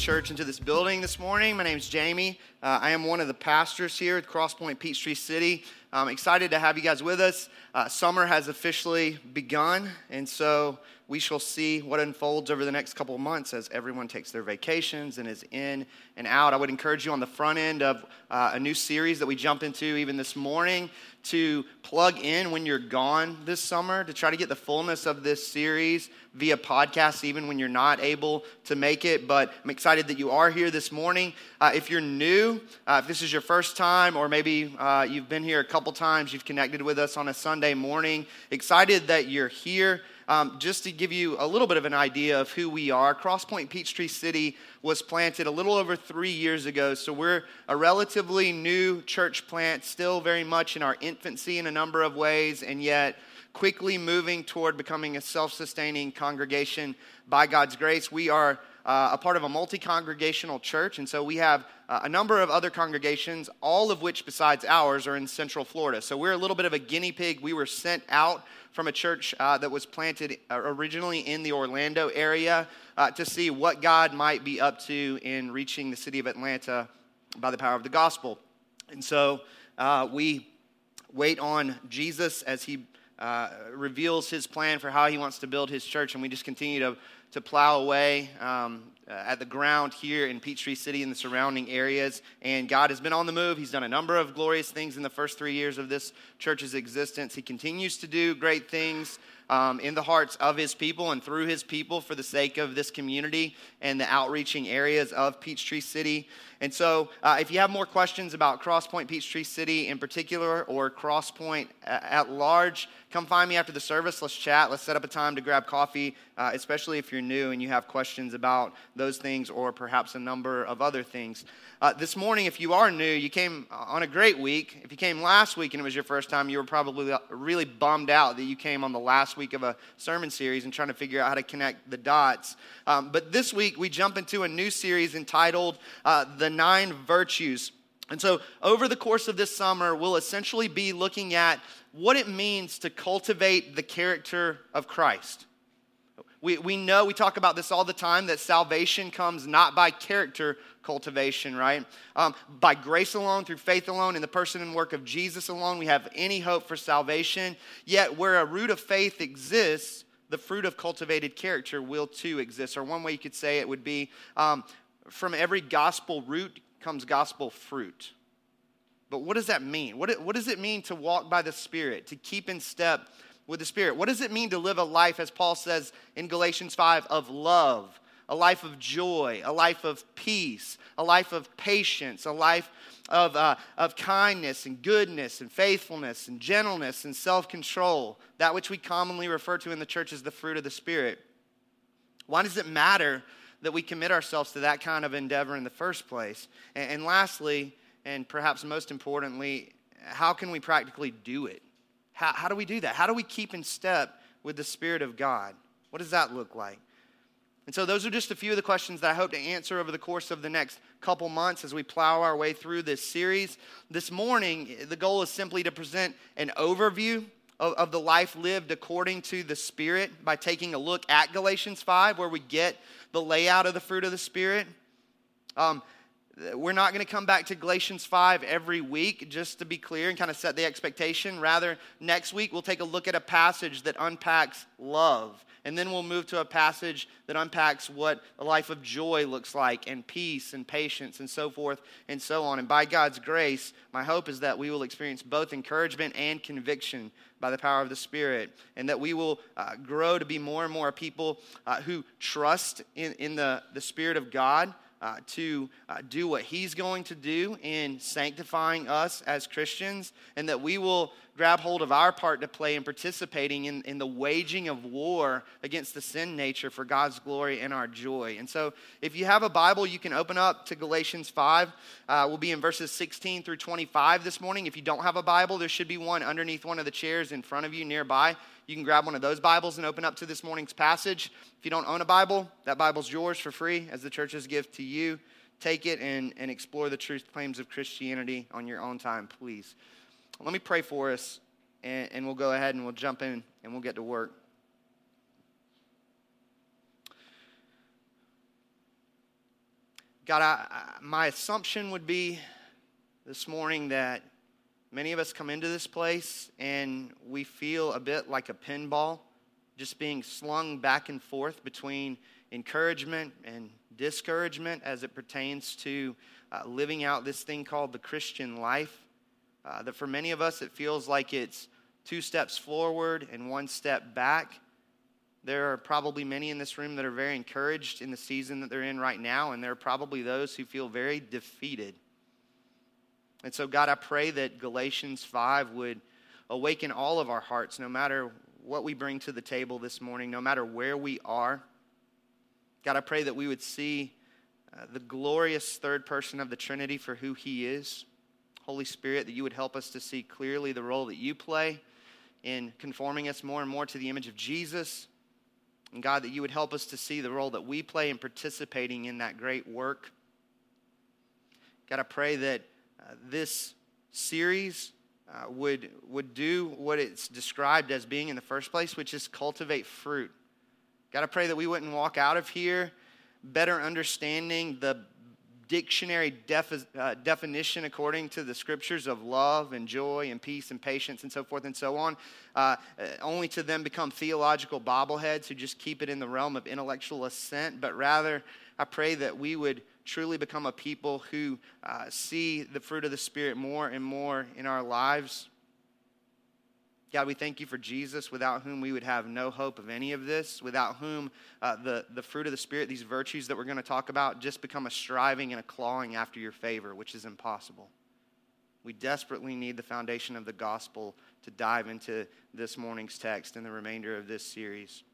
church into this building this morning. My name is Jamie. Uh, I am one of the pastors here at Crosspoint Peachtree City. I'm excited to have you guys with us. Uh, summer has officially begun, and so we shall see what unfolds over the next couple of months as everyone takes their vacations and is in and out. I would encourage you on the front end of uh, a new series that we jump into even this morning to plug in when you're gone this summer to try to get the fullness of this series via podcast, even when you're not able to make it. But I'm excited that you are here this morning. Uh, if you're new, uh, if this is your first time, or maybe uh, you've been here a couple times, you've connected with us on a Sunday morning, excited that you're here. Um, just to give you a little bit of an idea of who we are, Crosspoint Peachtree City was planted a little over three years ago. So we're a relatively new church plant, still very much in our infancy in a number of ways, and yet quickly moving toward becoming a self sustaining congregation by God's grace. We are uh, a part of a multi congregational church, and so we have uh, a number of other congregations, all of which, besides ours, are in Central Florida. So we're a little bit of a guinea pig. We were sent out from a church uh, that was planted uh, originally in the Orlando area uh, to see what God might be up to in reaching the city of Atlanta by the power of the gospel. And so uh, we wait on Jesus as he uh, reveals his plan for how he wants to build his church, and we just continue to, to plow away um, uh, at the ground here in Peachtree City and the surrounding areas. And God has been on the move. He's done a number of glorious things in the first three years of this church's existence. He continues to do great things um, in the hearts of his people and through his people for the sake of this community and the outreaching areas of Peachtree City. And so, uh, if you have more questions about Crosspoint Peachtree City in particular or Crosspoint at large, come find me after the service. Let's chat. Let's set up a time to grab coffee, uh, especially if you're new and you have questions about those things or perhaps a number of other things. Uh, this morning, if you are new, you came on a great week. If you came last week and it was your first time, you were probably really bummed out that you came on the last week of a sermon series and trying to figure out how to connect the dots. Um, but this week, we jump into a new series entitled uh, The Nine Virtues. And so, over the course of this summer, we'll essentially be looking at what it means to cultivate the character of Christ. We, we know, we talk about this all the time, that salvation comes not by character cultivation, right? Um, by grace alone, through faith alone, in the person and work of Jesus alone, we have any hope for salvation. Yet, where a root of faith exists, the fruit of cultivated character will too exist. Or one way you could say it would be um, from every gospel root comes gospel fruit. But what does that mean? What, what does it mean to walk by the Spirit, to keep in step with the Spirit? What does it mean to live a life, as Paul says in Galatians 5, of love, a life of joy, a life of peace, a life of patience, a life of, uh, of kindness and goodness and faithfulness and gentleness and self control, that which we commonly refer to in the church as the fruit of the Spirit? Why does it matter that we commit ourselves to that kind of endeavor in the first place? And, and lastly, and perhaps most importantly, how can we practically do it? How, how do we do that? How do we keep in step with the Spirit of God? What does that look like? And so, those are just a few of the questions that I hope to answer over the course of the next couple months as we plow our way through this series. This morning, the goal is simply to present an overview of, of, the life lived according to the Spirit by taking a look at Galatians 5, where we get the layout of the fruit of the Spirit. Um, we're not going to come back to Galatians 5 every week, just to be clear and kind of set the expectation. Rather, next week we'll take a look at a passage that unpacks love. And then we'll move to a passage that unpacks what a life of joy looks like, and peace, and patience, and so forth, and so on. And by God's grace, my hope is that we will experience both encouragement and conviction by the power of the Spirit, and that we will uh, grow to be more and more people uh, who trust in, in the, the Spirit of God uh, to uh, do what He's going to do in sanctifying us as Christians, and that we will grab hold of our part to play in participating in, in the waging of war against the sin nature for God's glory and our joy. And so, if you have a Bible, you can open up to Galatians 5. Uh, we'll be in verses 16 through 25 this morning. If you don't have a Bible, there should be one underneath one of the chairs in front of you nearby. You can grab one of those Bibles and open up to this morning's passage. If you don't own a Bible, that Bible's yours for free as the churches give to you. Take it and, and explore the truth claims of Christianity on your own time, please. Let me pray for us, and, and we'll go ahead and we'll jump in and we'll get to work. God, I, I, my assumption would be this morning that many of us come into this place and we feel a bit like a pinball, just being slung back and forth between encouragement and discouragement as it pertains to uh, living out this thing called the Christian life. Uh, that for many of us, it feels like it's two steps forward and one step back. There are probably many in this room that are very encouraged in the season that they're in right now, and there are probably those who feel very defeated. And so, God, I pray that Galatians 5 would awaken all of our hearts, no matter what we bring to the table this morning, no matter where we are. God, I pray that we would see uh, the glorious third person of the Trinity for who he is. Holy Spirit, that you would help us to see clearly the role that you play in conforming us more and more to the image of Jesus. And God, that you would help us to see the role that we play in participating in that great work. God, I pray that uh, this series uh, would, would do what it's described as being in the first place, which is cultivate fruit. Got to pray that we wouldn't walk out of here better understanding the dictionary defi- uh, definition according to the scriptures of love and joy and peace and patience and so forth and so on, uh, uh, only to then become theological bobbleheads who just keep it in the realm of intellectual assent, but rather, I pray that we would truly become a people who uh, see the fruit of the Spirit more and more in our lives. God, we thank you for Jesus, without whom we would have no hope of any of this, without whom uh, the, the fruit of the Spirit, these virtues that we're going to talk about, just become a striving and a clawing after your favor, which is impossible. We desperately need the foundation of the gospel to dive into this morning's text and the remainder of this series.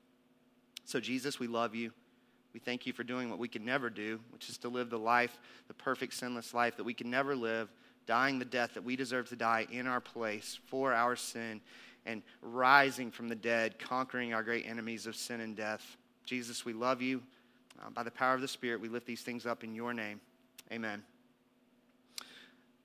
So, Jesus, we love you. We thank you for doing what we could never do, which is to live the life, the perfect, sinless life that we could never live, dying the death that we deserve to die in our place for our sin and rising from the dead, conquering our great enemies of sin and death. Jesus, we love you. Uh, by the power of the Spirit, we lift these things up in your name. Amen.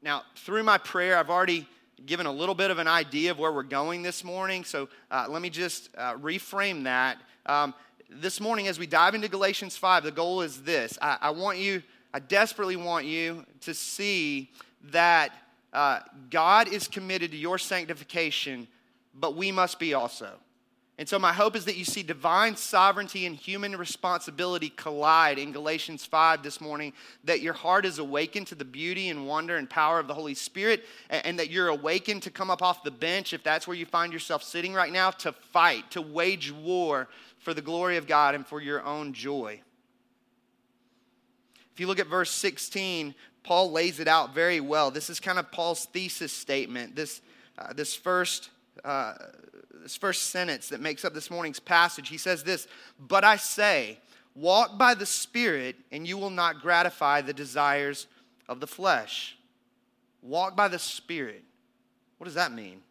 Now, through my prayer, I've already given a little bit of an idea of where we're going this morning. So uh, let me just uh, reframe that. Um, this morning, as we dive into Galatians 5, the goal is this I, I want you, I desperately want you to see that uh, God is committed to your sanctification but we must be also. And so, my hope is that you see divine sovereignty and human responsibility collide in Galatians 5 this morning, that your heart is awakened to the beauty and wonder and power of the Holy Spirit, and that you're awakened to come up off the bench, if that's where you find yourself sitting right now, to fight, to wage war for the glory of God and for your own joy. If you look at verse 16, Paul lays it out very well. This is kind of Paul's thesis statement. This, uh, this first uh, this first sentence that makes up this morning's passage. He says this But I say, walk by the Spirit, and you will not gratify the desires of the flesh. Walk by the Spirit. What does that mean?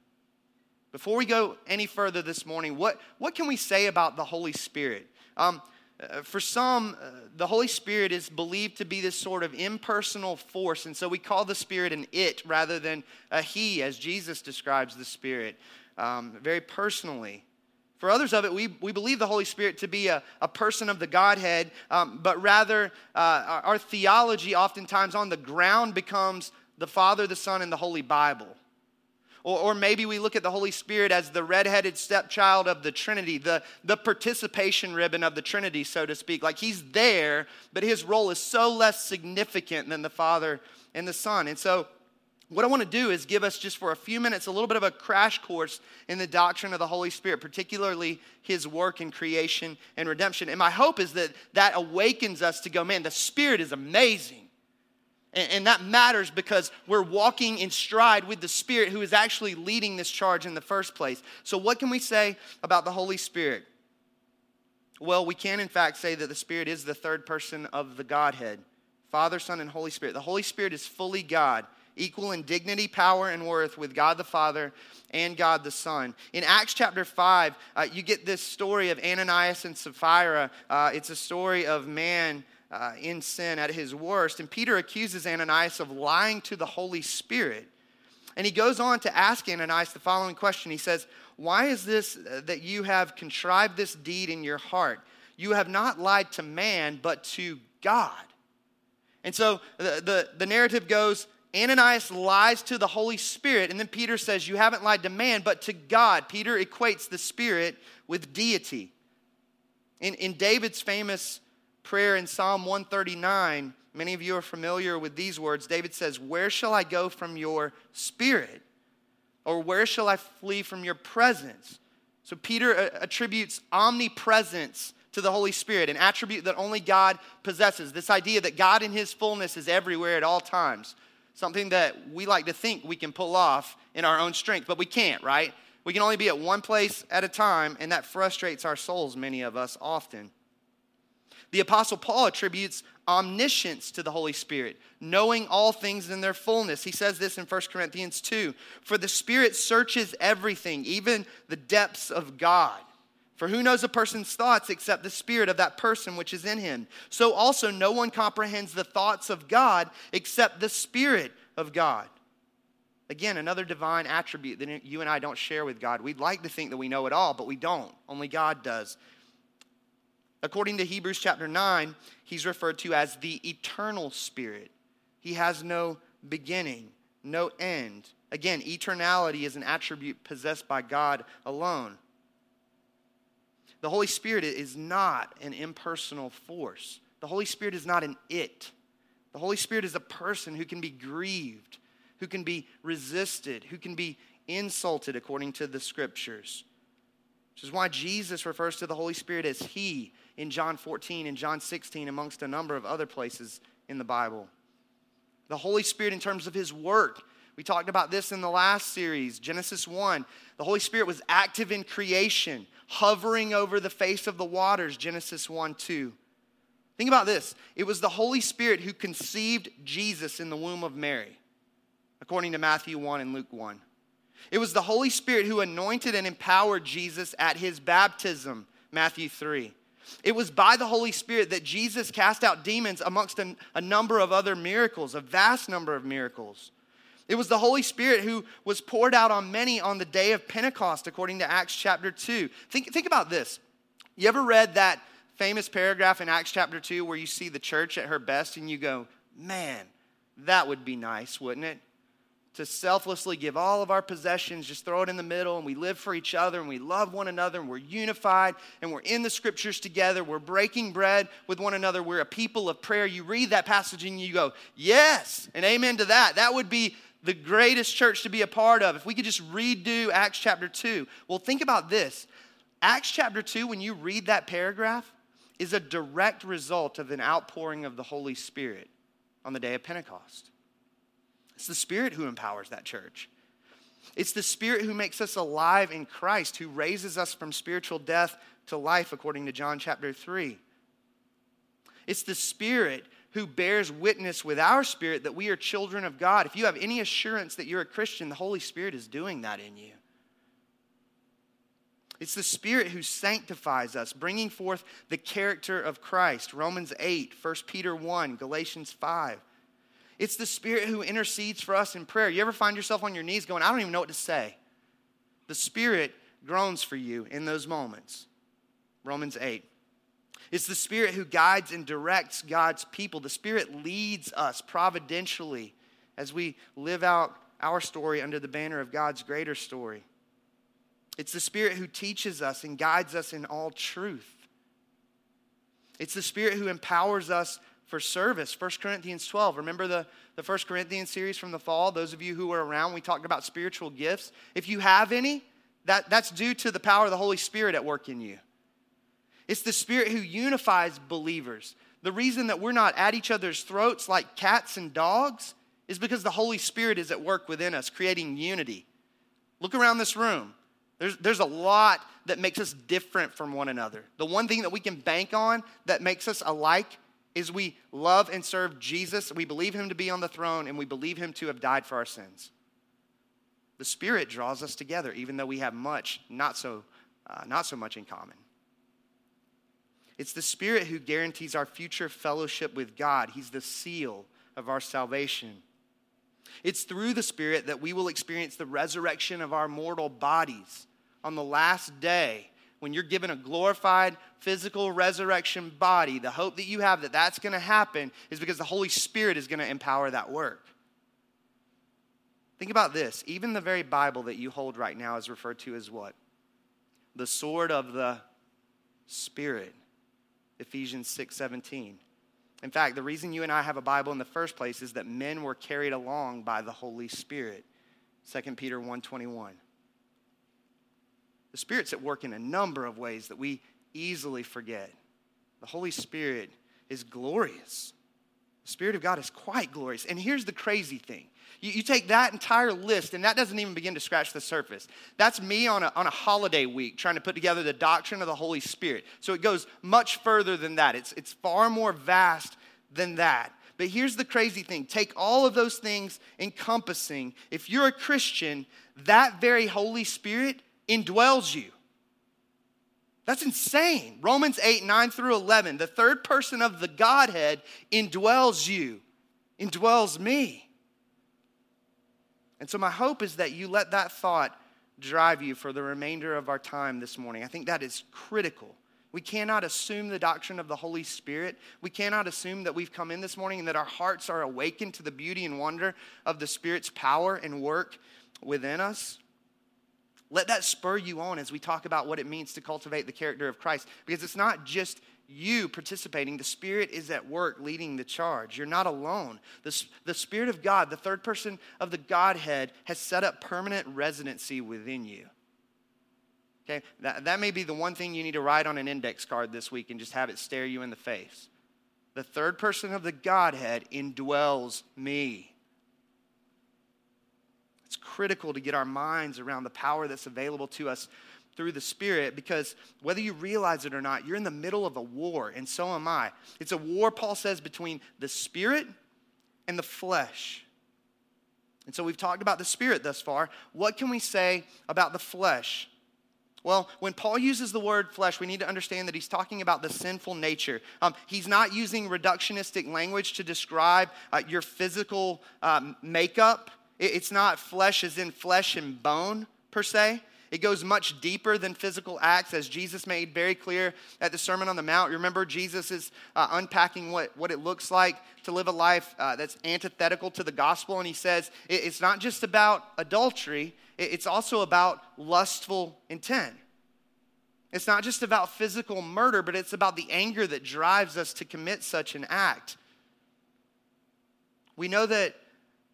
Before we go any further this morning, what, what can we say about the Holy Spirit? Um, uh, for some, uh, the Holy Spirit is believed to be this sort of impersonal force, and so we call the Spirit an it rather than a he, as Jesus describes the Spirit um, very personally. For others of it, we, we believe the Holy Spirit to be a, a person of the Godhead, um, but rather uh, our, our theology oftentimes on the ground becomes the Father, the Son, and the Holy Bible. Or, or, maybe we look at the Holy Spirit as the redheaded stepchild of the Trinity, the, the participation ribbon of the Trinity, so to speak. Like he's there, but his role is so less significant than the Father and the Son. And so, what I want to do is give us just for a few minutes a little bit of a crash course in the doctrine of the Holy Spirit, particularly his work in creation and redemption. And my hope is that that awakens us to go, man, the Spirit is amazing. And, that matters because we're walking in stride with the Spirit who is actually leading this charge in the first place. So, what can we say about the Holy Spirit? Well, we can, in fact, say that the Spirit is the third person of the Godhead Father, Son, and Holy Spirit. The Holy Spirit is fully God, equal in dignity, power, and worth with God the Father and God the Son. In Acts chapter 5, uh, you get this story of Ananias and Sapphira. Uh, it's a story of man uh, in sin at his worst. And Peter accuses Ananias of lying to the Holy Spirit. And he goes on to ask Ananias the following question. He says, Why is this uh, that you have contrived this deed in your heart? You have not lied to man, but to God. And so the, the, the narrative goes Ananias lies to the Holy Spirit, and then Peter says, You haven't lied to man, but to God. Peter equates the Spirit with deity. In, in David's famous prayer in Psalm 139, many of you are familiar with these words. David says, Where shall I go from your Spirit? Or where shall I flee from your presence? So Peter uh, attributes omnipresence to the Holy Spirit, an attribute that only God possesses. This idea that God in His fullness is everywhere at all times. Something that we like to think we can pull off in our own strength, but we can't, right? We can only be at one place at a time, and that frustrates our souls, many of us, often. The Apostle Paul attributes omniscience to the Holy Spirit, knowing all things in their fullness. He says this in 1 Corinthians 2 For the Spirit searches everything, even the depths of God. For who knows a person's thoughts except the spirit of that person which is in him? So also, no one comprehends the thoughts of God except the spirit of God. Again, another divine attribute that you and I don't share with God. We'd like to think that we know it all, but we don't. Only God does. According to Hebrews chapter 9, he's referred to as the eternal spirit. He has no beginning, no end. Again, eternality is an attribute possessed by God alone. The Holy Spirit is not an impersonal force. The Holy Spirit is not an it. The Holy Spirit is a person who can be grieved, who can be resisted, who can be insulted according to the scriptures. Which is why Jesus refers to the Holy Spirit as He in John 14 and John 16, amongst a number of other places in the Bible. The Holy Spirit, in terms of His work, we talked about this in the last series, Genesis 1. The Holy Spirit was active in creation, hovering over the face of the waters, Genesis 1 2. Think about this it was the Holy Spirit who conceived Jesus in the womb of Mary, according to Matthew 1 and Luke 1. It was the Holy Spirit who anointed and empowered Jesus at his baptism, Matthew 3. It was by the Holy Spirit that Jesus cast out demons amongst a, a number of other miracles, a vast number of miracles. It was the Holy Spirit who was poured out on many on the day of Pentecost, according to Acts chapter 2. Think, think about this. You ever read that famous paragraph in Acts chapter 2 where you see the church at her best and you go, man, that would be nice, wouldn't it? To selflessly give all of our possessions, just throw it in the middle, and we live for each other, and we love one another, and we're unified, and we're in the scriptures together, we're breaking bread with one another, we're a people of prayer. You read that passage and you go, Yes, and amen to that. That would be the greatest church to be a part of. If we could just redo Acts chapter 2. Well, think about this Acts chapter 2, when you read that paragraph, is a direct result of an outpouring of the Holy Spirit on the day of Pentecost. It's the Spirit who empowers that church. It's the Spirit who makes us alive in Christ, who raises us from spiritual death to life, according to John chapter 3. It's the Spirit who bears witness with our spirit that we are children of God. If you have any assurance that you're a Christian, the Holy Spirit is doing that in you. It's the Spirit who sanctifies us, bringing forth the character of Christ. Romans 8, 1 Peter 1, Galatians 5. It's the Spirit who intercedes for us in prayer. You ever find yourself on your knees going, I don't even know what to say? The Spirit groans for you in those moments. Romans 8. It's the Spirit who guides and directs God's people. The Spirit leads us providentially as we live out our story under the banner of God's greater story. It's the Spirit who teaches us and guides us in all truth. It's the Spirit who empowers us for service. 1 Corinthians 12. Remember the, the 1 Corinthians series from the fall? Those of you who were around, we talked about spiritual gifts. If you have any, that, that's due to the power of the Holy Spirit at work in you. It's the Spirit who unifies believers. The reason that we're not at each other's throats like cats and dogs is because the Holy Spirit is at work within us, creating unity. Look around this room. There's, there's a lot that makes us different from one another. The one thing that we can bank on that makes us alike is we love and serve Jesus, we believe him to be on the throne, and we believe him to have died for our sins. The Spirit draws us together, even though we have much, not so, uh, not so much in common. It's the Spirit who guarantees our future fellowship with God. He's the seal of our salvation. It's through the Spirit that we will experience the resurrection of our mortal bodies on the last day when you're given a glorified physical resurrection body, the hope that you have that that's going to happen is because the Holy Spirit is going to empower that work. Think about this. Even the very Bible that you hold right now is referred to as what? The sword of the Spirit. Ephesians 6 17. In fact, the reason you and I have a Bible in the first place is that men were carried along by the Holy Spirit. 2 Peter 1:21. The Spirit's at work in a number of ways that we easily forget. The Holy Spirit is glorious. The Spirit of God is quite glorious. And here's the crazy thing you, you, take that entire list, and that doesn't even begin to scratch the surface. That's me on a, on a holiday week trying to put together the doctrine of the Holy Spirit. So it goes much further than that, it's, it's far more vast than that. But here's the crazy thing take all of those things encompassing. If you're a Christian, that very Holy Spirit indwells you. That's insane. Romans 8, 9 through 11, the third person of the Godhead indwells you, indwells me. And so, my hope is that you let that thought drive you for the remainder of our time this morning. I think that is critical. We cannot assume the doctrine of the Holy Spirit. We cannot assume that we've come in this morning and that our hearts are awakened to the beauty and wonder of the Spirit's power and work within us. Let that spur you on as we talk about what it means to cultivate the character of Christ, because it's not just you participating. The Spirit is at work leading the charge. You're not alone. The, the Spirit of God, the third person of the Godhead, has set up permanent residency within you. Okay, that, that may be the one thing you need to write on an index card this week and just have it stare you in the face. The third person of the Godhead indwells me. It's critical to get our minds around the power that's available to us through the Spirit because whether you realize it or not, you're in the middle of a war, and so am I. It's a war, Paul says, between the Spirit and the flesh. And so we've talked about the Spirit thus far. What can we say about the flesh? Well, when Paul uses the word flesh, we need to understand that he's talking about the sinful nature. Um, he's not using reductionistic language to describe uh, your physical um, makeup. It's not flesh as in flesh and bone, per se. It goes much deeper than physical acts, as Jesus made very clear at the Sermon on the Mount. Remember, Jesus is uh, unpacking what, what it looks like to live a life uh, that's antithetical to the gospel. And he says it, it's not just about adultery, it's also about lustful intent. It's not just about physical murder, but it's about the anger that drives us to commit such an act. We know that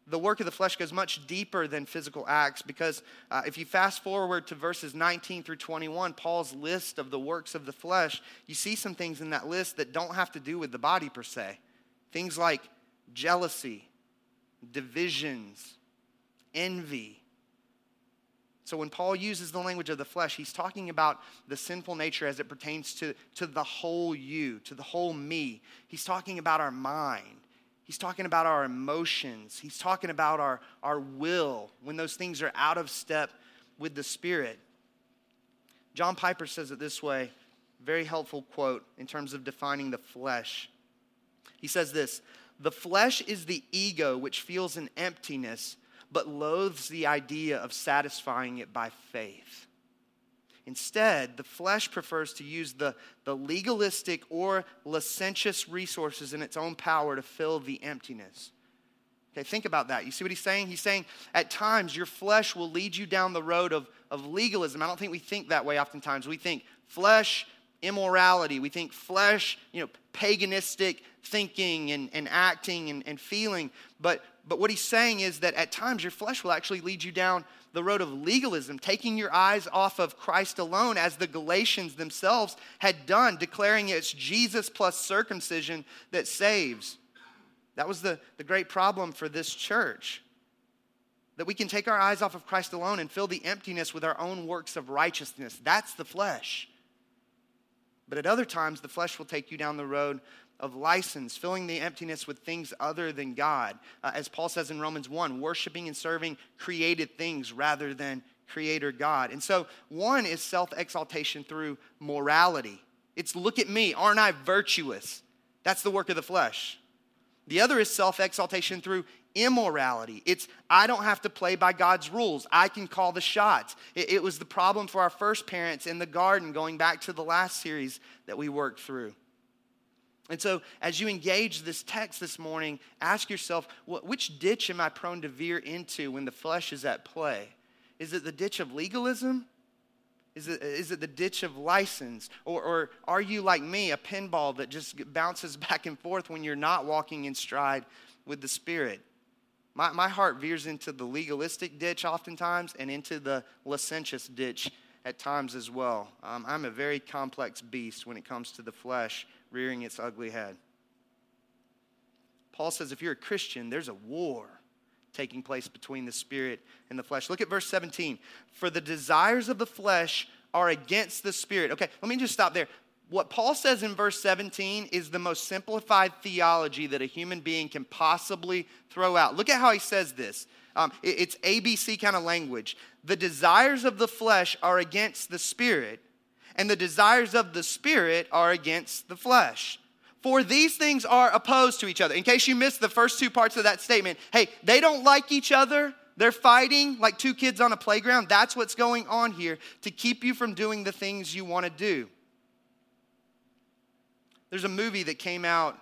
the work of the flesh goes much deeper than physical acts because uh, if you fast forward to verses 19 through 21, Paul's list of the works of the flesh, you see some things in that list that don't have to do with the body per se. Things like jealousy, divisions, envy, so when Paul uses the language of the flesh, he's talking about the sinful nature as it pertains to, to the whole you, to the whole me. He's talking about our mind. He's talking about our emotions. He's talking about our, our will when those things are out of step with the Spirit. John Piper says it this way very helpful quote in terms of defining the flesh. He says this The flesh is the ego which feels an emptiness but loathes the idea of satisfying it by faith. Instead, the flesh prefers to use the, the legalistic or licentious resources in its own power to fill the emptiness. Okay, think about that. You see what he's saying? He's saying at times your flesh will lead you down the road of, of legalism. I don't think we think that way oftentimes. We think flesh, immorality. We think flesh, you know, paganistic thinking and, and acting and, and feeling. But, but what he's saying is that at times your flesh will actually lead you down the road of legalism, taking your eyes off of Christ alone, as the Galatians themselves had done, declaring it's Jesus plus circumcision that saves. That was the, the great problem for this church. That we can take our eyes off of Christ alone and fill the emptiness with our own works of righteousness. That's the flesh. But at other times, the flesh will take you down the road of license, filling the emptiness with things other than God. Uh, as Paul says in Romans 1, worshiping and serving created things rather than creator God. And so, one is self exaltation through morality. It's look at me, aren't I virtuous? That's the work of the flesh. The other is self exaltation through immorality. It's, I don't have to play by God's rules. I can call the shots. It, it, was the problem for our first parents in the garden, going back to the last series that we worked through. And so, as you engage this text this morning, ask yourself which ditch am I prone to veer into when the flesh is at play? Is it the ditch of legalism? Is it, is it the ditch of license? Or, or are you like me, a pinball that just bounces back and forth when you're not walking in stride with the Spirit? My, my heart veers into the legalistic ditch oftentimes and into the licentious ditch at times as well. Um, I'm a very complex beast when it comes to the flesh rearing its ugly head. Paul says if you're a Christian, there's a war taking place between the spirit and the flesh. Look at verse 17. For the desires of the flesh are against the spirit. Okay, let me just stop there. What Paul says in verse 17 is the most simplified theology that a human being can possibly throw out. Look at how he says this. Um, it's ABC kind of language. The desires of the flesh are against the spirit, and the desires of the spirit are against the flesh. For these things are opposed to each other. In case you missed the first two parts of that statement, hey, they don't like each other. They're fighting like two kids on a playground. That's what's going on here to keep you from doing the things you want to do. There's a movie that came out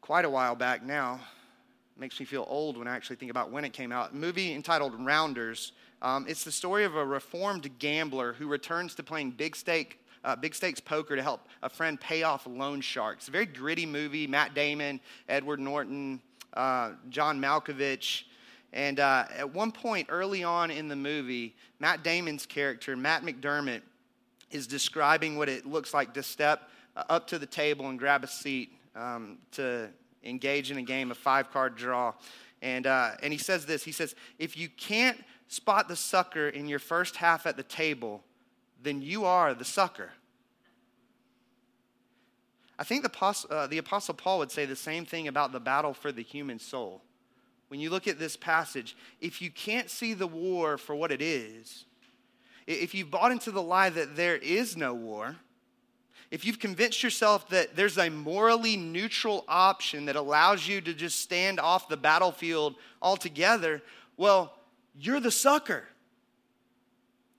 quite a while back now. Makes me feel old when I actually think about when it came out. A movie entitled Rounders. Um, it's the story of a reformed gambler who returns to playing big stake uh, big stakes poker to help a friend pay off loan sharks. Very gritty movie. Matt Damon, Edward Norton, uh, John Malkovich. And uh, at one point early on in the movie, Matt Damon's character, Matt McDermott, is describing what it looks like to step uh, up to the table and grab a seat um, to engage in a game of five card draw. And, uh, and he says this he says, If you can't spot the sucker in your first half at the table, then you are the sucker. I think the, uh, the Apostle Paul would say the same thing about the battle for the human soul. When you look at this passage, if you can't see the war for what it is, if you've bought into the lie that there is no war, if you've convinced yourself that there's a morally neutral option that allows you to just stand off the battlefield altogether, well, you're the sucker.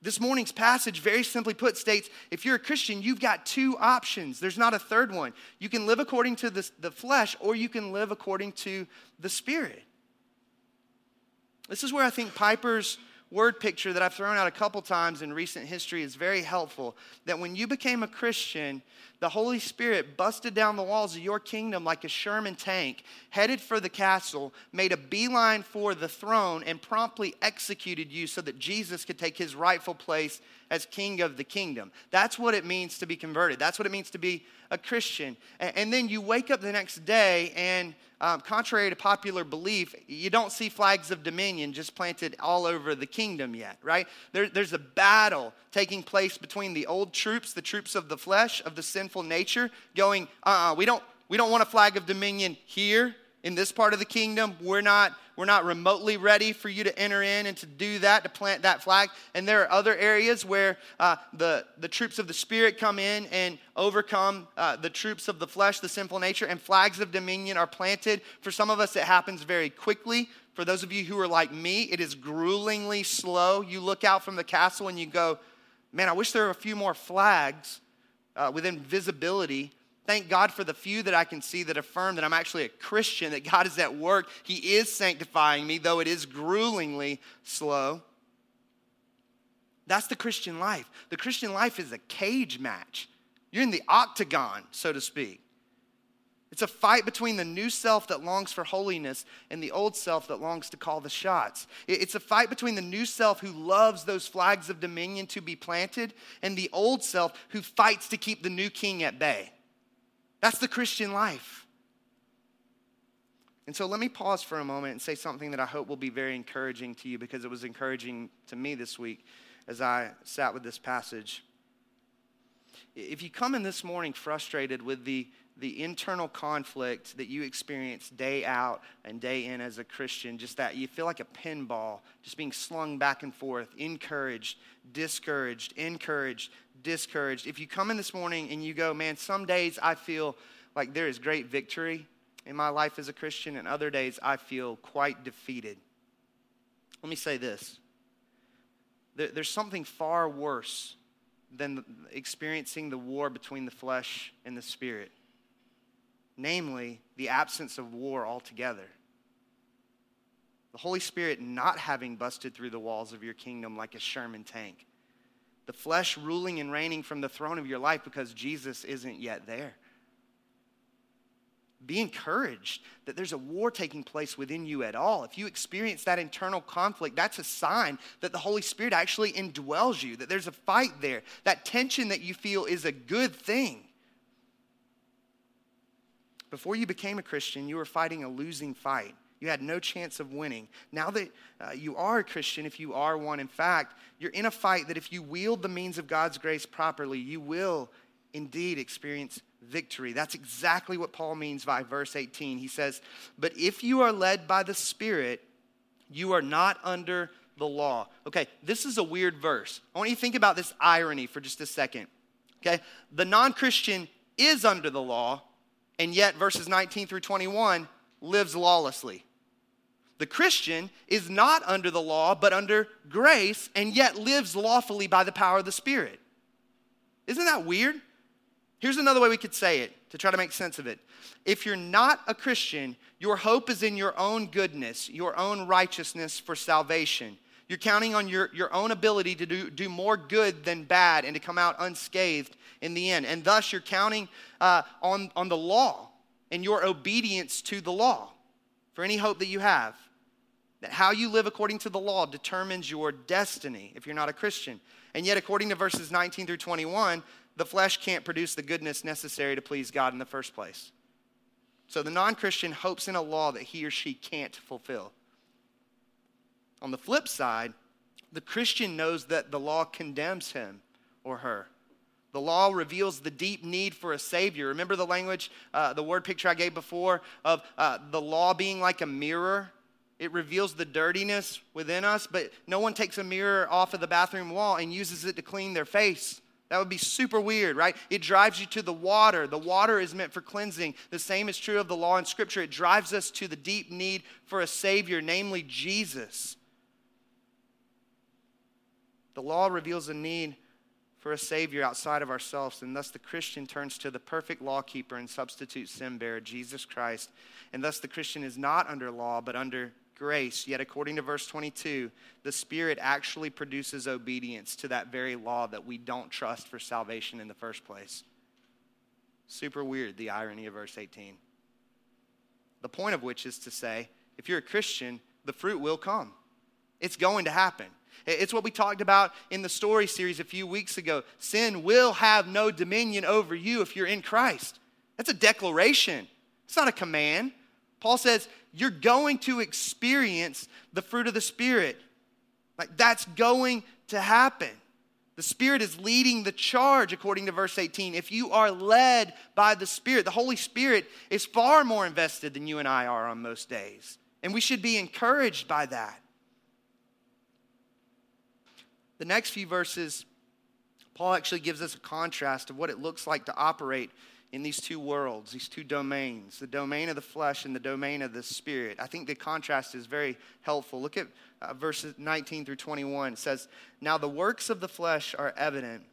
This morning's passage, very simply put, states if you're a Christian, you've got two options. There's not a third one. You can live according to the, the flesh, or you can live according to the Spirit. This is where I think Piper's word picture that I've thrown out a couple times in recent history is very helpful. That when you became a Christian, the Holy Spirit busted down the walls of your kingdom like a Sherman tank, headed for the castle, made a beeline for the throne, and promptly executed you so that Jesus could take his rightful place as king of the kingdom. That's what it means to be converted. That's what it means to be a Christian. And then you wake up the next day, and um, contrary to popular belief, you don't see flags of dominion just planted all over the kingdom yet, right? There, there's a battle taking place between the old troops, the troops of the flesh, of the sinful nature, going, uh uh-uh, we don't, we don't want a flag of dominion here in this part of the kingdom. We're not, we're not remotely ready for you to enter in and to do that, to plant that flag. And there are other areas where uh, the, the troops of the Spirit come in and overcome uh, the troops of the flesh, the sinful nature, and flags of dominion are planted. For some of us, it happens very quickly. For those of you who are like me, it is gruelingly slow. You look out from the castle and you go, man, I wish there were a few more flags uh, within visibility Thank God for the few that I can see that affirm that I'm actually a Christian, that God is at work. He is sanctifying me, though it is gruelingly slow. That's the Christian life. The Christian life is a cage match. You're in the octagon, so to speak. It's a fight between the new self that longs for holiness and the old self that longs to call the shots. It's a fight between the new self who loves those flags of dominion to be planted and the old self who fights to keep the new king at bay. That's the Christian life. And so let me pause for a moment and say something that I hope will be very encouraging to you because it was encouraging to me this week as I sat with this passage. If you come in this morning frustrated with the, the internal conflict that you experience day out and day in as a Christian, just that you feel like a pinball, just being slung back and forth, encouraged, discouraged, encouraged, discouraged, if you come in this morning and you go, man, some days I feel like there is great victory, in my life as a Christian, and other days I feel quite defeated. Let me say this. There, there's something far worse than experiencing the war between the flesh and the spirit, namely, the absence of war altogether. The Holy Spirit not having busted through the walls of your kingdom like a Sherman tank. The flesh ruling and reigning from the throne of your life because Jesus isn't yet there. Be encouraged that there's a war taking place within you at all. If you experience that internal conflict, that's a sign that the Holy Spirit actually indwells you, that there's a fight there. That tension that you feel is a good thing. Before you became a Christian, you were fighting a losing fight. You had no chance of winning. Now that uh, you are a Christian, if you are one, in fact, you're in a fight that if you wield the means of God's grace properly, you will indeed experience victory. That's exactly what Paul means by verse 18. He says, But if you are led by the Spirit, you are not under the law. Okay, this is a weird verse. I want you to think about this irony for just a second. Okay, the non Christian is under the law, and yet verses 19 through 21 lives lawlessly. The Christian is not under the law, but under grace, and yet lives lawfully by the power of the Spirit. Isn't that weird? Here's another way we could say it to try to make sense of it. If you're not a Christian, your hope is in your own goodness, your own righteousness for salvation. You're counting on your, your own ability to do, do more good than bad and to come out unscathed in the end. And thus, you're counting uh, on, on the law and your obedience to the law for any hope that you have. That how you live according to the law determines your destiny if you're not a Christian. And yet, according to verses 19 through 21, the flesh can't produce the goodness necessary to please God in the first place. So the non Christian hopes in a law that he or she can't fulfill. On the flip side, the Christian knows that the law condemns him or her. The law reveals the deep need for a Savior. Remember the language, uh, the word picture I gave before of uh, the law being like a mirror? It reveals the dirtiness within us, but no one takes a mirror off of the bathroom wall and uses it to clean their face. That would be super weird, right? It drives you to the water. The water is meant for cleansing. The same is true of the law in scripture. It drives us to the deep need for a Savior, namely Jesus. The law reveals a need for a Savior outside of ourselves, and thus the Christian turns to the perfect lawkeeper and substitute sin bearer, Jesus Christ. And thus the Christian is not under law, but under grace, yet according to verse 22, the Spirit actually produces obedience to that very law that we don't trust for salvation in the first place. Super weird, the irony of verse 18. The point of which is to say, if you're a Christian, the fruit will come. It's going to happen. It's what we talked about in the story series a few weeks ago. Sin will have no dominion over you if you're in Christ. That's a declaration, it's not a command. Paul says, You're going to experience the fruit of the Spirit. Like that's going to happen. The Spirit is leading the charge, according to verse 18. If you are led by the Spirit, the Holy Spirit is far more invested than you and I are on most days. And we should be encouraged by that. The next few verses, Paul actually gives us a contrast of what it looks like to operate in these two worlds, these two domains, the domain of the flesh and the domain of the spirit. I think the contrast is very helpful. Look at uh, verses 19 through 21. It says, Now the works of the flesh are evident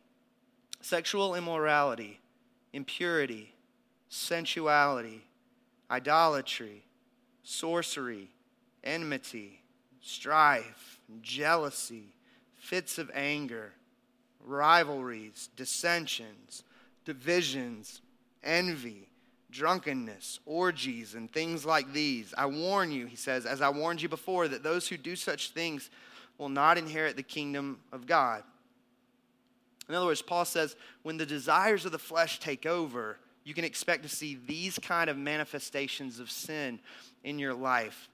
sexual immorality, impurity, sensuality, idolatry, sorcery, enmity, strife, jealousy, fits of anger, rivalries, dissensions, divisions envy, drunkenness, orgies, and things like these. I warn you, he says, as I warned you before, that those who do such things will not inherit the kingdom of God. In other words, Paul says, when the desires of the flesh take over, you can expect to see these kind of manifestations of sin in your life.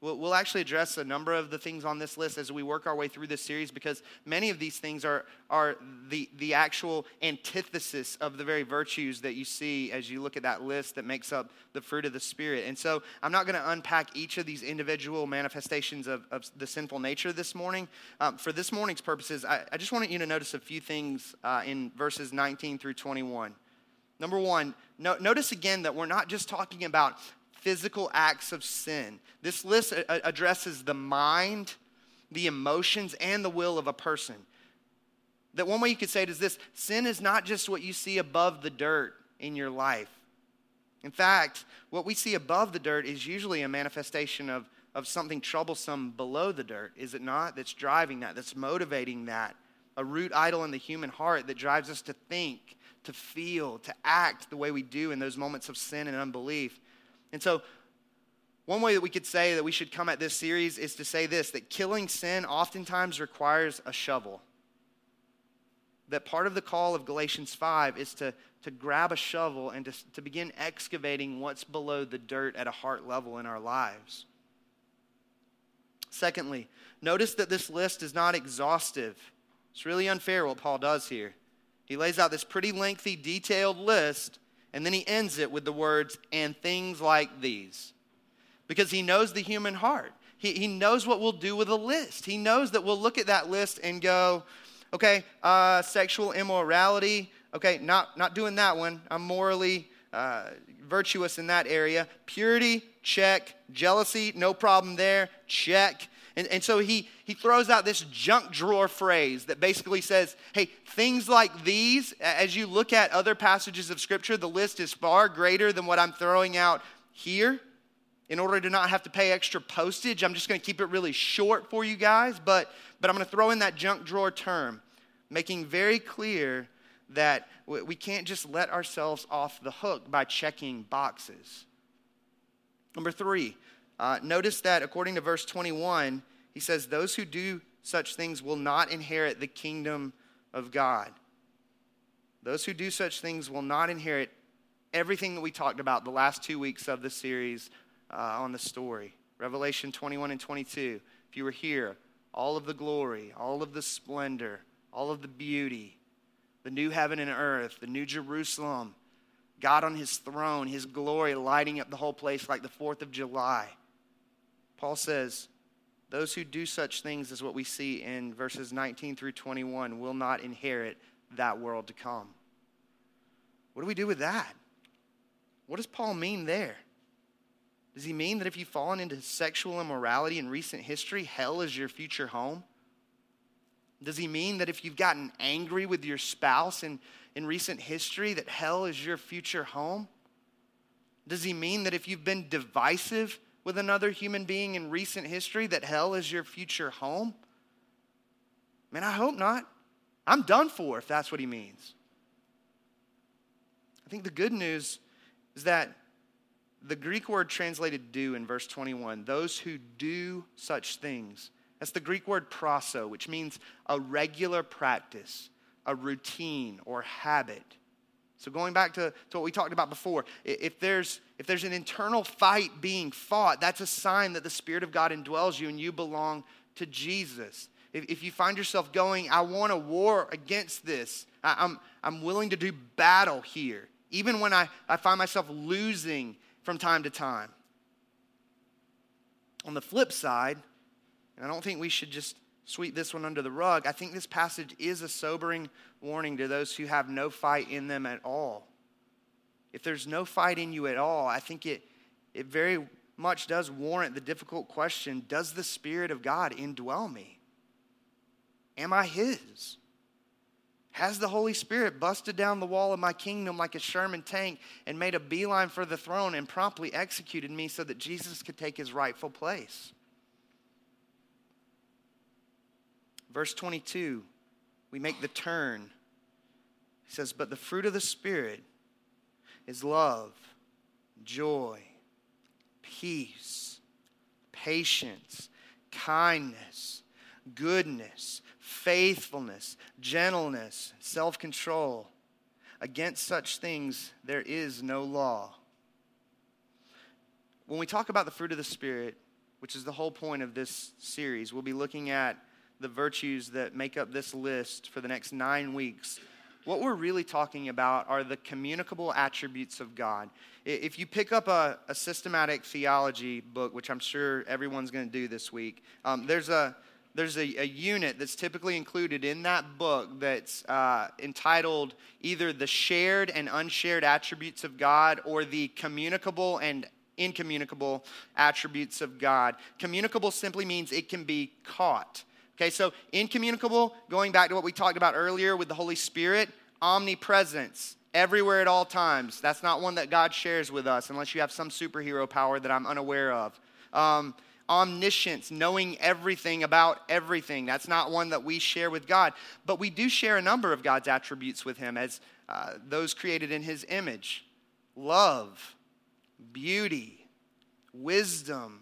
We'll actually address a number of the things on this list as we work our way through this series because many of these things are, are the, the actual antithesis of the very virtues that you see as you look at that list that makes up the fruit of the Spirit. And so I'm not going to unpack each of these individual manifestations of, of the sinful nature this morning. Um, for this morning's purposes, I, I, just wanted you to notice a few things uh, in verses 19 through 21. Number one, no, notice again that we're not just talking about physical acts of sin. This list uh, uh, addresses the mind, the emotions, and the will of a person. That one way you could say it is this sin is not just what you see above the dirt in your life. In fact, what we see above the dirt is usually a manifestation of, of something troublesome below the dirt, is it not? That's driving that, that's motivating that. A root idol in the human heart that drives us to think, to feel, to act the way we do in those moments of sin and unbelief. And so, one way that we could say that we should come at this series is to say this that killing sin oftentimes requires a shovel. That part of the call of Galatians 5 is to, to grab a shovel and to, to begin excavating what's below the dirt at a heart level in our lives. Secondly, notice that this list is not exhaustive. It's really unfair what Paul does here. He lays out this pretty lengthy, detailed list, and then he ends it with the words, and things like these. Because he knows the human heart. He, he knows what we'll do with a list. He knows that we'll look at that list and go, okay, uh, sexual immorality, okay, not, not doing that one. I'm morally uh, virtuous in that area. Purity, check. Jealousy, no problem there, check. And, and so he, he throws out this junk drawer phrase that basically says, hey, things like these, as you look at other passages of Scripture, the list is far greater than what I'm throwing out here. In order to not have to pay extra postage, I'm just going to keep it really short for you guys, but, but I'm going to throw in that junk drawer term, making very clear that we can't just let ourselves off the hook by checking boxes. Number three, uh, notice that according to verse 21, he says, Those who do such things will not inherit the kingdom of God. Those who do such things will not inherit everything that we talked about the last two weeks of the series uh, on the story. Revelation 21 and 22. If you were here, all of the glory, all of the splendor, all of the beauty, the new heaven and earth, the new Jerusalem, God on his throne, his glory lighting up the whole place like the 4th of July. Paul says, Those who do such things, as what we see in verses 19 through 21, will not inherit that world to come. What do we do with that? What does Paul mean there? Does he mean that if you've fallen into sexual immorality in recent history, hell is your future home? Does he mean that if you've gotten angry with your spouse in, in recent history, that hell is your future home? Does he mean that if you've been divisive with another human being in recent history that hell is your future home? Man, I hope not. I'm done for if that's what he means. I think the good news is that the Greek word translated do in verse 21, those who do such things, that's the Greek word prasso, which means a regular practice, a routine or habit. So, going back to, to what we talked about before, if there's, if there's an internal fight being fought, that's a sign that the Spirit of God indwells you and you belong to Jesus. If, if you find yourself going, I want a war against this, I, I'm, I'm willing to do battle here, even when I, I find myself losing from time to time. On the flip side, and I don't think we should just sweep this one under the rug. I think this passage is a sobering warning to those who have no fight in them at all. If there's no fight in you at all, I think it, it very much does warrant the difficult question Does the Spirit of God indwell me? Am I His? Has the Holy Spirit busted down the wall of my kingdom like a Sherman tank and made a beeline for the throne and promptly executed me so that Jesus could take his rightful place? Verse 22, we make the turn. He says, But the fruit of the Spirit is love, joy, peace, patience, kindness, goodness, faithfulness, gentleness, self control. Against such things there is no law. When we talk about the fruit of the Spirit, which is the whole point of this series, we'll be looking at the virtues that make up this list for the next nine weeks, what we're really talking about are the communicable attributes of God. If you pick up a, a systematic theology book, which I'm sure everyone's going to do this week, um, there's, a, there's a, a unit that's typically included in that book that's uh, entitled either the shared and unshared attributes of God or the communicable and incommunicable attributes of God. Communicable simply means it can be caught. Okay, so incommunicable, going back to what we talked about earlier with the Holy Spirit, omnipresence, everywhere at all times. That's not one that God shares with us unless you have some superhero power that I'm unaware of. Um, omniscience, knowing everything about everything. That's not one that we share with God. But we do share a number of God's attributes with Him as uh, those created in His image love, beauty, wisdom,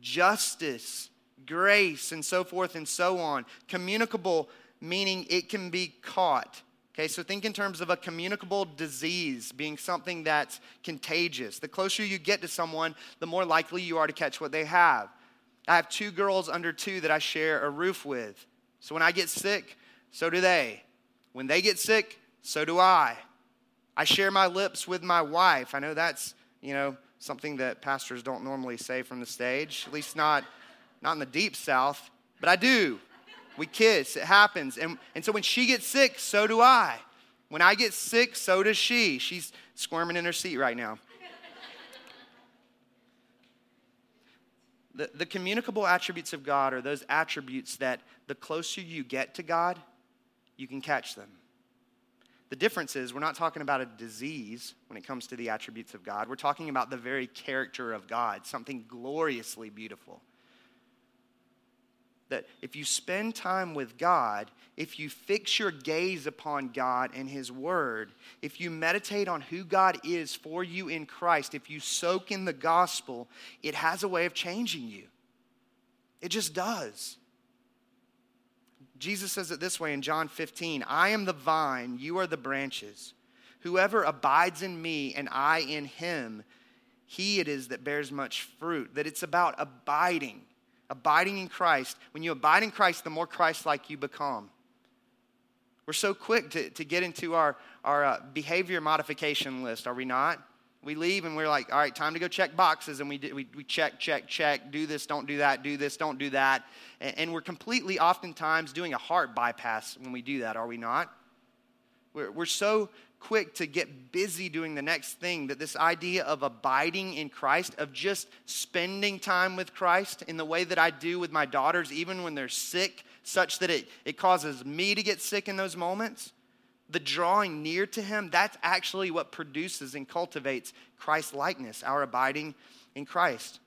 justice, grace, and so forth and so on. Communicable, meaning it can be caught. Okay, so think in terms of a communicable disease being something that's contagious. The closer you get to someone, the more likely you are to catch what they have. I have two girls under two that I share a roof with. So when I get sick, so do they. When they get sick, so do I. I share my lips with my wife. I know that's, you know, something that pastors don't normally say from the stage, at least not, not in the deep south, but I do. We kiss, it happens. And, and so when she gets sick, so do I. When I get sick, so does she. She's squirming in her seat right now. The, the communicable attributes of God are those attributes that the closer you get to God, you can catch them. The difference is, we're not talking about a disease when it comes to the attributes of God. We're talking about the very character of God, something gloriously beautiful that if you spend time with God, if you fix your gaze upon God and His Word, if you meditate on who God is for you in Christ, if you soak in the gospel, it has a way of changing you. It just does. Jesus says it this way in John 15 I am the vine, you are the branches. Whoever abides in me and I in him, he it is that bears much fruit. That it's about abiding abiding in Christ. When you abide in Christ, the more Christ like you become. We're so quick to, to get into our, our uh, behavior modification list, are we not? We leave and we're like, all right, time to go check boxes. And we, we, we check, check, check, do this, don't do that, do this, don't do that. And, and we're completely oftentimes doing a heart bypass when we do that, are we not? We're, we're so quick to get busy doing the next thing that this idea of abiding in Christ, of just spending time with Christ in the way that I do with my daughters, even when they're sick, such that it, it causes me to get sick in those moments, the drawing near to Him, that's actually what produces and cultivates Christ likeness, our abiding in Christ.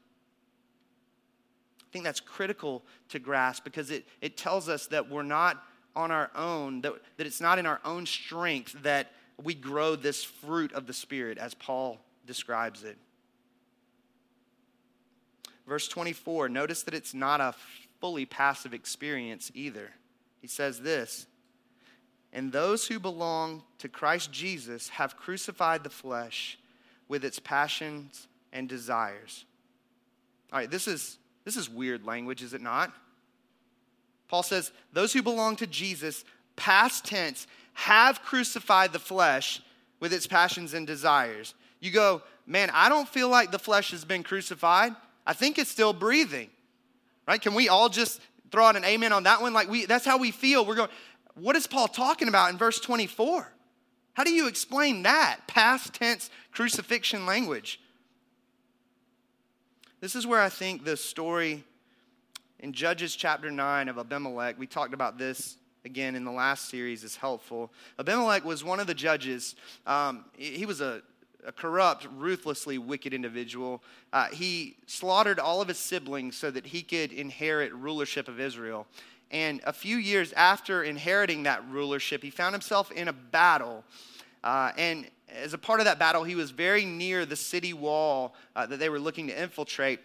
I think that's critical to grasp because it, it tells us that we're not on our own, that, that it's not in our own strength that we grow this fruit of the Spirit as Paul describes it. Verse 24, notice that it's not a fully passive experience either. He says this And those who belong to Christ Jesus have crucified the flesh with its passions and desires. All right, this is, this is weird language, is it not? Paul says, Those who belong to Jesus, past tense, have crucified the flesh with its passions and desires. You go, man, I don't feel like the flesh has been crucified. I think it's still breathing. Right? Can we all just throw out an amen on that one? Like we that's how we feel. We're going, what is Paul talking about in verse 24? How do you explain that? Past tense crucifixion language. This is where I think the story in Judges chapter 9 of Abimelech, we talked about this again in the last series is helpful. Abimelech was one of the judges. Um, he was a, a, corrupt, ruthlessly wicked individual. Uh, he slaughtered all of his siblings so that he could inherit rulership of Israel. And a few years after inheriting that rulership, he found himself in a battle. Uh, and as a part of that battle, he was very near the city wall uh, that they were looking to infiltrate.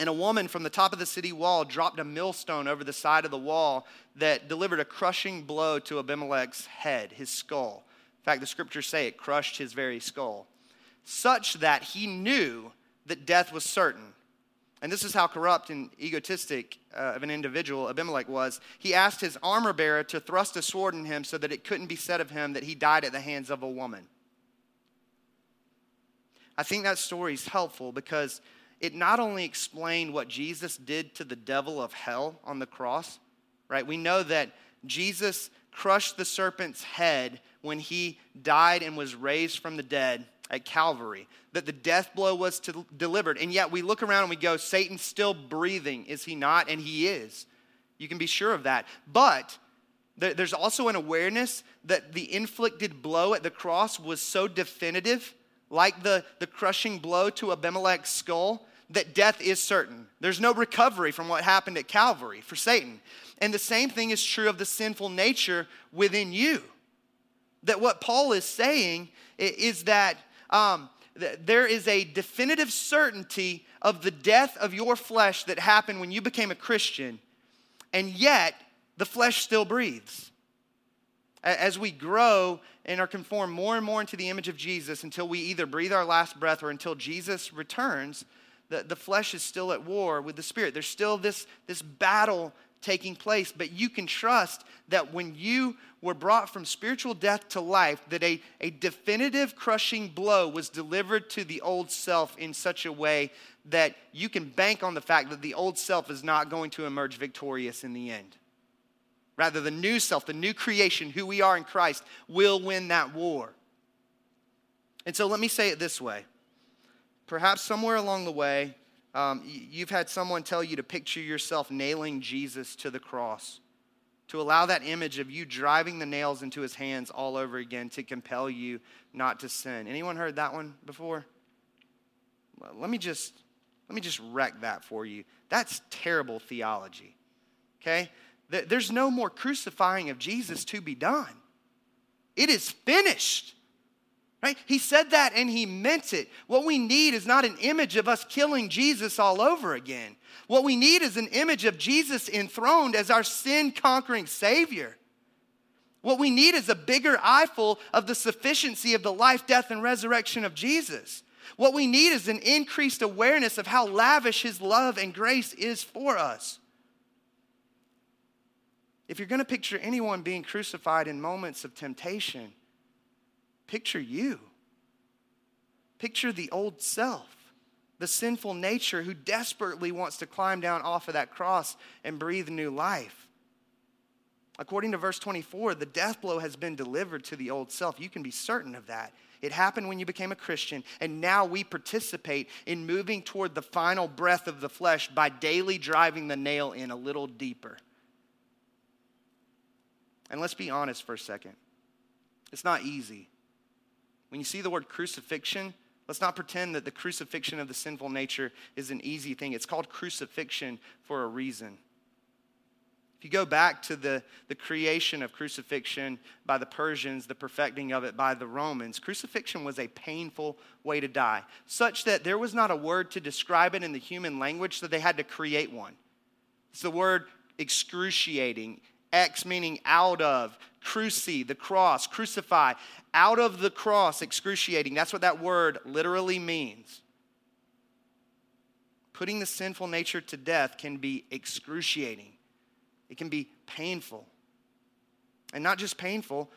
And a woman from the top of the city wall dropped a millstone over the side of the wall that delivered a crushing blow to Abimelech's head, his skull. In fact, the scriptures say it crushed his very skull, such that he knew that death was certain. And this is how corrupt and egotistic uh, of an individual Abimelech was. He asked his armor bearer to thrust a sword in him so that it couldn't be said of him that he died at the hands of a woman. I think that story is helpful because it not only explained what Jesus did to the devil of hell on the cross, right? We know that Jesus crushed the serpent's head when he died and was raised from the dead at Calvary, that the death blow was to, delivered. And yet we look around and we go, Satan's still breathing, is he not? And he is. You can be sure of that. But there's also an awareness that the inflicted blow at the cross was so definitive, like the, the crushing blow to Abimelech's skull, that death is certain. There's no recovery from what happened at Calvary for Satan. And the same thing is true of the sinful nature within you. That what Paul is saying is that um, there is a definitive certainty of the death of your flesh that happened when you became a Christian, and yet the flesh still breathes. As we grow and are conformed more and more into the image of Jesus until we either breathe our last breath or until Jesus returns, the, the flesh is still at war with the spirit. There's still this, this battle taking place, but you can trust that when you were brought from spiritual death to life, that a, a definitive crushing blow was delivered to the old self in such a way that you can bank on the fact that the old self is not going to emerge victorious in the end. Rather, the new self, the new creation, who we are in Christ, will win that war. And so let me say it this way. Perhaps somewhere along the way, um, you've had someone tell you to picture yourself nailing Jesus to the cross, to allow that image of you driving the nails into his hands all over again to compel you not to sin. Anyone heard that one before? Let me just let me just wreck that for you. That's terrible theology. Okay? There's no more crucifying of Jesus to be done. It is finished. Right? He said that and he meant it. What we need is not an image of us killing Jesus all over again. What we need is an image of Jesus enthroned as our sin conquering Savior. What we need is a bigger eyeful of the sufficiency of the life, death, and resurrection of Jesus. What we need is an increased awareness of how lavish His love and grace is for us. If you're going to picture anyone being crucified in moments of temptation, Picture you. Picture the old self, the sinful nature who desperately wants to climb down off of that cross and breathe new life. According to verse 24, the death blow has been delivered to the old self. You can be certain of that. It happened when you became a Christian, and now we participate in moving toward the final breath of the flesh by daily driving the nail in a little deeper. And let's be honest for a second it's not easy. When you see the word crucifixion, let's not pretend that the crucifixion of the sinful nature is an easy thing. It's called crucifixion for a reason. If you go back to the, the creation of crucifixion by the Persians, the perfecting of it by the Romans, crucifixion was a painful way to die, such that there was not a word to describe it in the human language, so they had to create one. It's the word excruciating, X meaning out of, cruci, the cross, crucify, out of the cross, excruciating. That's what that word literally means. Putting the sinful nature to death can be excruciating, it can be painful. And not just painful,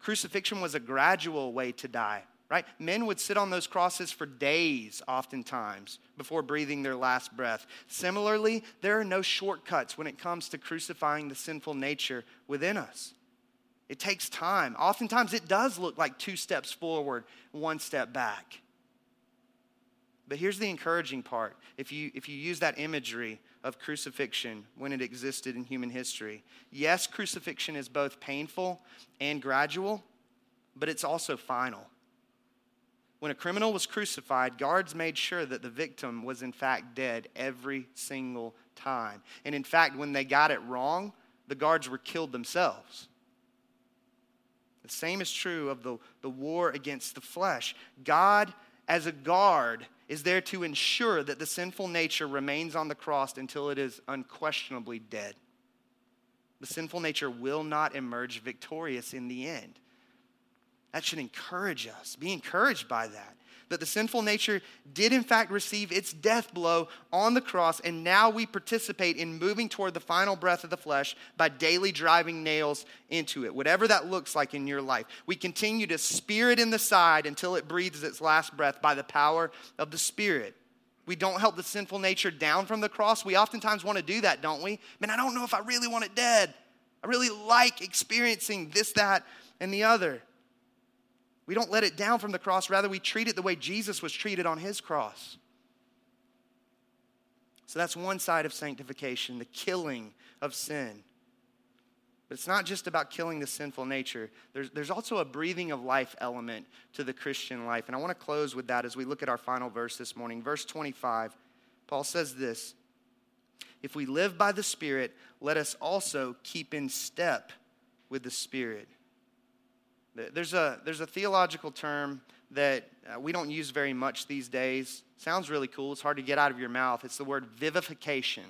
crucifixion was a gradual way to die right? Men would sit on those crosses for days, oftentimes, before breathing their last breath. Similarly, there are no shortcuts when it comes to crucifying the sinful nature within us. It takes time. Oftentimes, it does look like two steps forward, one step back. But here's the encouraging part. If you, if you use that imagery of crucifixion when it existed in human history, yes, crucifixion is both painful and gradual, but it's also final. When a criminal was crucified, guards made sure that the victim was in fact dead every single time. And in fact, when they got it wrong, the guards were killed themselves. The same is true of the, the war against the flesh. God, as a guard, is there to ensure that the sinful nature remains on the cross until it is unquestionably dead. The sinful nature will not emerge victorious in the end. That should encourage us. Be encouraged by that. That the sinful nature did, in fact, receive its death blow on the cross, and now we participate in moving toward the final breath of the flesh by daily driving nails into it, whatever that looks like in your life. We continue to spear it in the side until it breathes its last breath by the power of the Spirit. We don't help the sinful nature down from the cross. We oftentimes want to do that, don't we? Man, I don't know if I really want it dead. I really like experiencing this, that, and the other. We don't let it down from the cross. Rather, we treat it the way Jesus was treated on his cross. So that's one side of sanctification, the killing of sin. But it's not just about killing the sinful nature. There's, there's also a breathing of life element to the Christian life. And I want to close with that as we look at our final verse this morning. Verse 25, Paul says this If we live by the Spirit, let us also keep in step with the Spirit. There's a, there's a theological term that uh, we don't use very much these days. Sounds really cool. It's hard to get out of your mouth. It's the word vivification.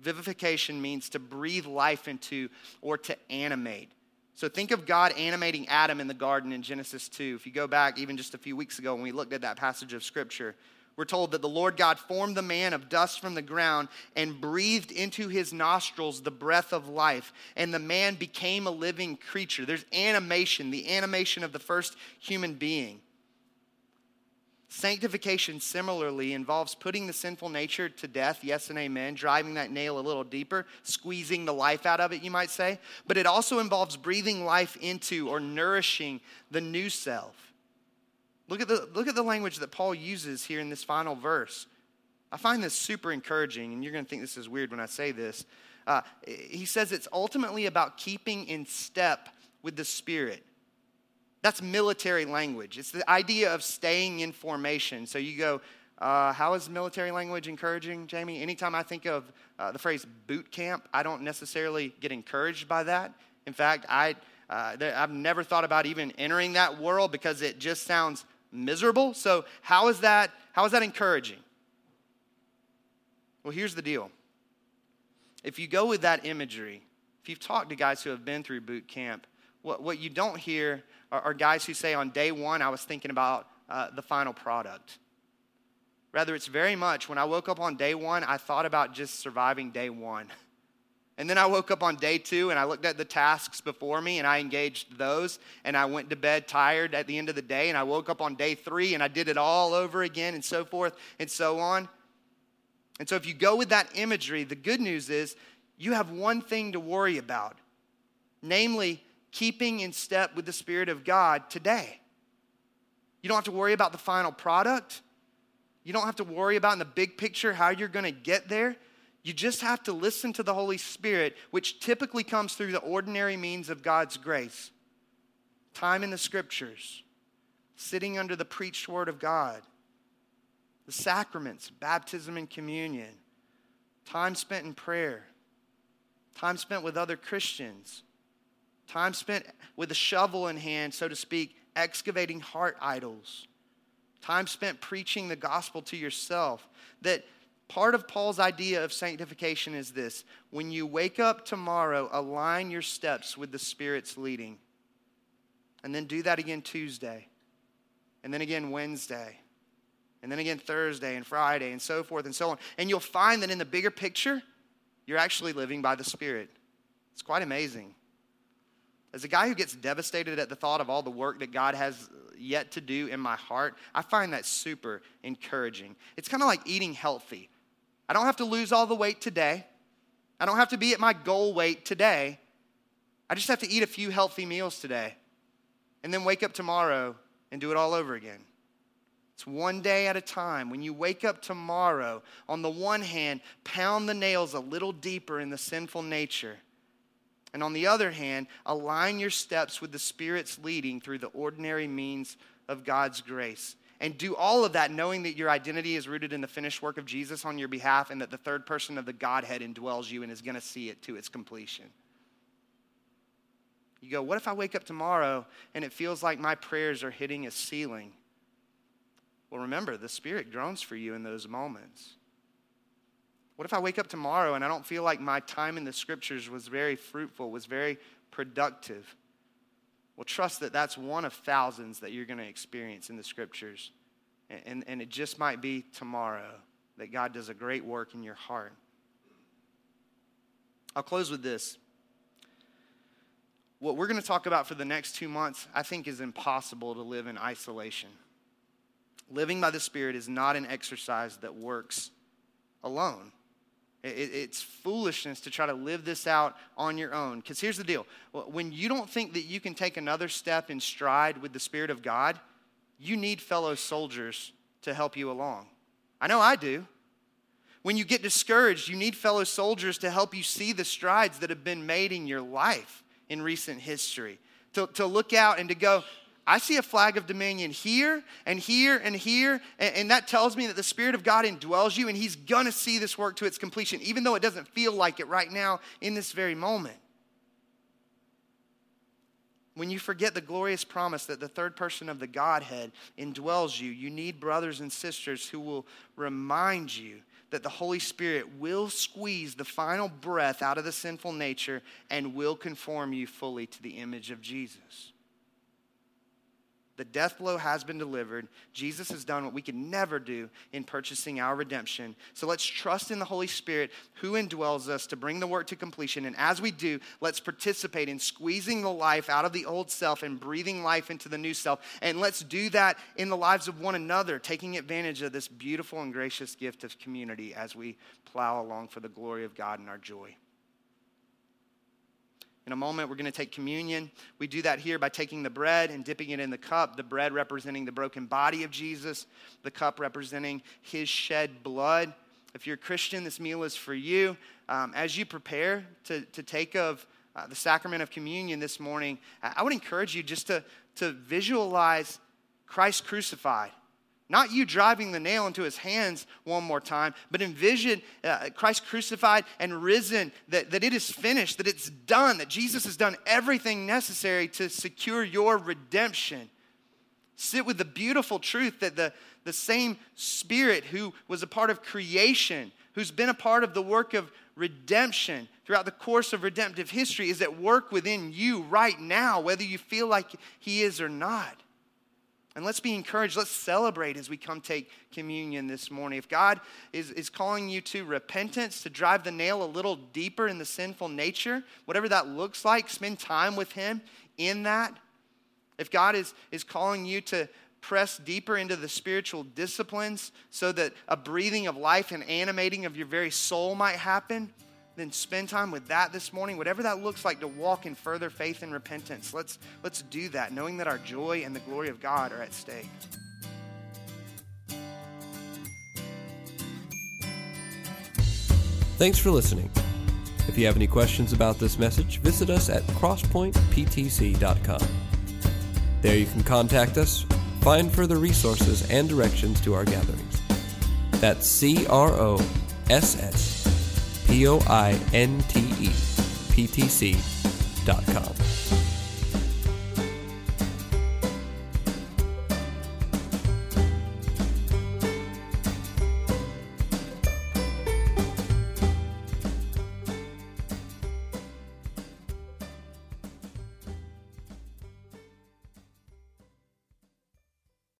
Vivification means to breathe life into or to animate. So think of God animating Adam in the garden in Genesis 2. If you go back even just a few weeks ago when we looked at that passage of Scripture, we're told that the Lord God formed the man of dust from the ground and breathed into his nostrils the breath of life, and the man became a living creature. There's animation, the animation of the first human being. Sanctification similarly involves putting the sinful nature to death, yes and amen, driving that nail a little deeper, squeezing the life out of it, you might say. But it also involves breathing life into or nourishing the new self. Look at the, look at the language that Paul uses here in this final verse. I find this super encouraging, and you're going to think this is weird when I say this. Uh, he says it's ultimately about keeping in step with the Spirit. That's military language. It's the idea of staying in formation. So you go, uh, how is military language encouraging, Jamie? Anytime I think of uh, the phrase boot camp, I don't necessarily get encouraged by that. In fact, I, uh, I've never thought about even entering that world because it just sounds miserable. So how is that, how is that encouraging? Well, here's the deal. If you go with that imagery, if you've talked to guys who have been through boot camp, what, what you don't hear are, are guys who say, on day one, I was thinking about uh, the final product. Rather, it's very much when I woke up on day one, I thought about just surviving day one. And then I woke up on day two and I looked at the tasks before me and I engaged those and I went to bed tired at the end of the day and I woke up on day three and I did it all over again and so forth and so on. And so, if you go with that imagery, the good news is you have one thing to worry about, namely keeping in step with the Spirit of God today. You don't have to worry about the final product. You don't have to worry about in the big picture how you're going to get there. You just have to listen to the Holy Spirit, which typically comes through the ordinary means of God's grace time in the scriptures, sitting under the preached word of God, the sacraments, baptism and communion, time spent in prayer, time spent with other Christians Time spent with a shovel in hand, so to speak, excavating heart idols. Time spent preaching the gospel to yourself. That part of Paul's idea of sanctification is this when you wake up tomorrow, align your steps with the Spirit's leading. And then do that again Tuesday. And then again Wednesday. And then again Thursday and Friday and so forth and so on. And you'll find that in the bigger picture, you're actually living by the Spirit. It's quite amazing. As a guy who gets devastated at the thought of all the work that God has yet to do in my heart, I find that super encouraging. It's kind of like eating healthy. I don't have to lose all the weight today, I don't have to be at my goal weight today. I just have to eat a few healthy meals today and then wake up tomorrow and do it all over again. It's one day at a time. When you wake up tomorrow, on the one hand, pound the nails a little deeper in the sinful nature and on the other hand, align your steps with the Spirit's leading through the ordinary means of God's grace. And do all of that knowing that your identity is rooted in the finished work of Jesus on your behalf and that the third person of the Godhead indwells you and is going to see it to its completion. You go, what if I wake up tomorrow and it feels like my prayers are hitting a ceiling? Well, remember, the Spirit groans for you in those moments. What if I wake up tomorrow and I don't feel like my time in the scriptures was very fruitful, was very productive? Well, trust that that's one of thousands that you're going to experience in the scriptures. And, and, and it just might be tomorrow that God does a great work in your heart. I'll close with this. What we're going to talk about for the next two months, I think, is impossible to live in isolation. Living by the Spirit is not an exercise that works alone. It's foolishness to try to live this out on your own. Because here's the deal when you don't think that you can take another step in stride with the Spirit of God, you need fellow soldiers to help you along. I know I do. When you get discouraged, you need fellow soldiers to help you see the strides that have been made in your life in recent history. To, to look out and to go, I see a flag of dominion here and here and here, and, and that tells me that the Spirit of God indwells you, and He's gonna see this work to its completion, even though it doesn't feel like it right now in this very moment. When you forget the glorious promise that the third person of the Godhead indwells you, you need brothers and sisters who will remind you that the Holy Spirit will squeeze the final breath out of the sinful nature and will conform you fully to the image of Jesus. The death blow has been delivered. Jesus has done what we could never do in purchasing our redemption. So let's trust in the Holy Spirit who indwells us to bring the work to completion. And as we do, let's participate in squeezing the life out of the old self and breathing life into the new self. And let's do that in the lives of one another, taking advantage of this beautiful and gracious gift of community as we plow along for the glory of God and our joy. In a moment, we're going to take communion. We do that here by taking the bread and dipping it in the cup, the bread representing the broken body of Jesus, the cup representing his shed blood. If you're a Christian, this meal is for you. Um, as you prepare to, to take of uh, the sacrament of communion this morning, I would encourage you just to, to visualize Christ crucified. Not you driving the nail into his hands one more time, but envision uh, Christ crucified and risen, that, that it is finished, that it's done, that Jesus has done everything necessary to secure your redemption. Sit with the beautiful truth that the, the same Spirit who was a part of creation, who's been a part of the work of redemption throughout the course of redemptive history, is at work within you right now, whether you feel like he is or not. And let's be encouraged. Let's celebrate as we come take communion this morning. If God is, is calling you to repentance, to drive the nail a little deeper in the sinful nature, whatever that looks like, spend time with Him in that. If God is, is calling you to press deeper into the spiritual disciplines so that a breathing of life and animating of your very soul might happen, then spend time with that this morning, whatever that looks like to walk in further faith and repentance. Let's, let's do that, knowing that our joy and the glory of God are at stake. Thanks for listening. If you have any questions about this message, visit us at crosspointeptc.com. There you can contact us, find further resources, and directions to our gatherings. That's C R O S S P O I N T E P T C dot com.